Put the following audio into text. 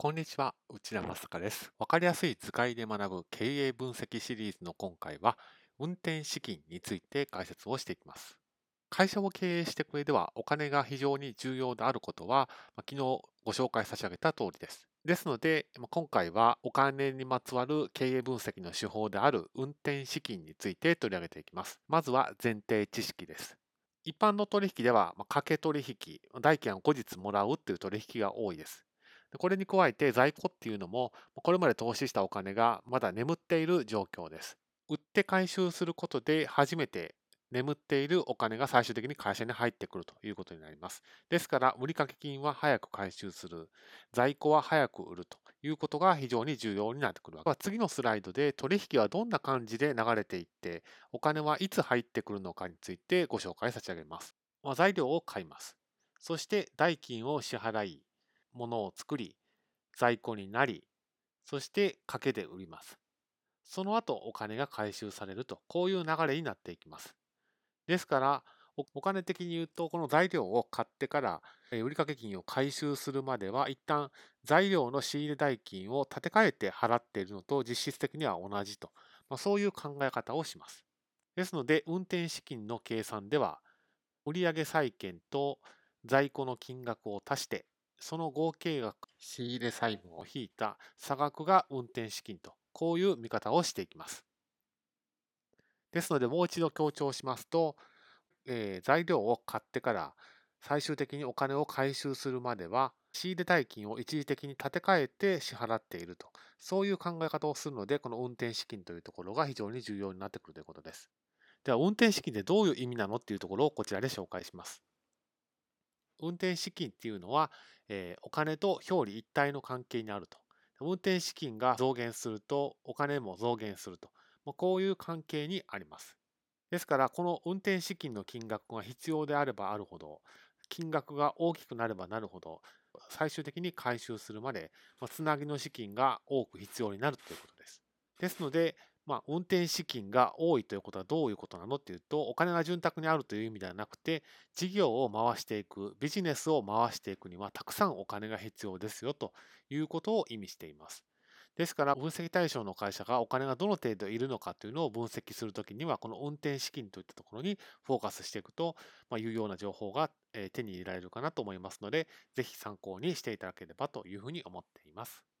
こんにちは、内田正孝です。わかりやすい図解で学ぶ経営分析シリーズの今回は、運転資金について解説をしていきます。会社を経営していく上では、お金が非常に重要であることは、昨日ご紹介差し上げた通りです。ですので、今回はお金にまつわる経営分析の手法である運転資金について取り上げていきます。まずは前提知識です。一般の取引では、掛け取引、代金を後日もらうっていう取引が多いです。これに加えて在庫っていうのも、これまで投資したお金がまだ眠っている状況です。売って回収することで初めて眠っているお金が最終的に会社に入ってくるということになります。ですから、売掛金は早く回収する、在庫は早く売るということが非常に重要になってくるわけです。次のスライドで取引はどんな感じで流れていって、お金はいつ入ってくるのかについてご紹介差し上げます。まあ材料を買います。そして代金を支払い、物を作り、在庫になり、そして賭けで売ります。その後お金が回収されると、こういう流れになっていきます。ですから、お金的に言うと、この材料を買ってから売掛金を回収するまでは、一旦材料の仕入れ代金を立て替えて払っているのと実質的には同じと、まあ、そういう考え方をします。ですので、運転資金の計算では、売上債券と在庫の金額を足して、その合計額、仕入れ債務を引いた差額が運転資金と、こういう見方をしていきます。ですので、もう一度強調しますと、えー材料を買ってから最終的にお金を回収するまでは、仕入れ代金を一時的に立て替えて支払っていると、そういう考え方をするので、この運転資金というところが非常に重要になってくるということです。では、運転資金ってどういう意味なのっていうところをこちらで紹介します。運転資金っていうのは、えーお金と表裏一体の関係にあると。運転資金が増減すると、お金も増減すると。まあこういう関係にあります。ですから、この運転資金の金額が必要であればあるほど、金額が大きくなればなるほど、最終的に回収するまで、まあつなぎの資金が多く必要になるということです。ですので、まあ、運転資金が多いということはどういうことなのっていうと、お金が潤沢にあるという意味ではなくて、事業を回していく、ビジネスを回していくには、たくさんお金が必要ですよということを意味しています。ですから、分析対象の会社がお金がどの程度いるのかというのを分析するときには、この運転資金といったところにフォーカスしていくと、まあ、有用な情報が手に入れられるかなと思いますので、ぜひ参考にしていただければというふうに思っています。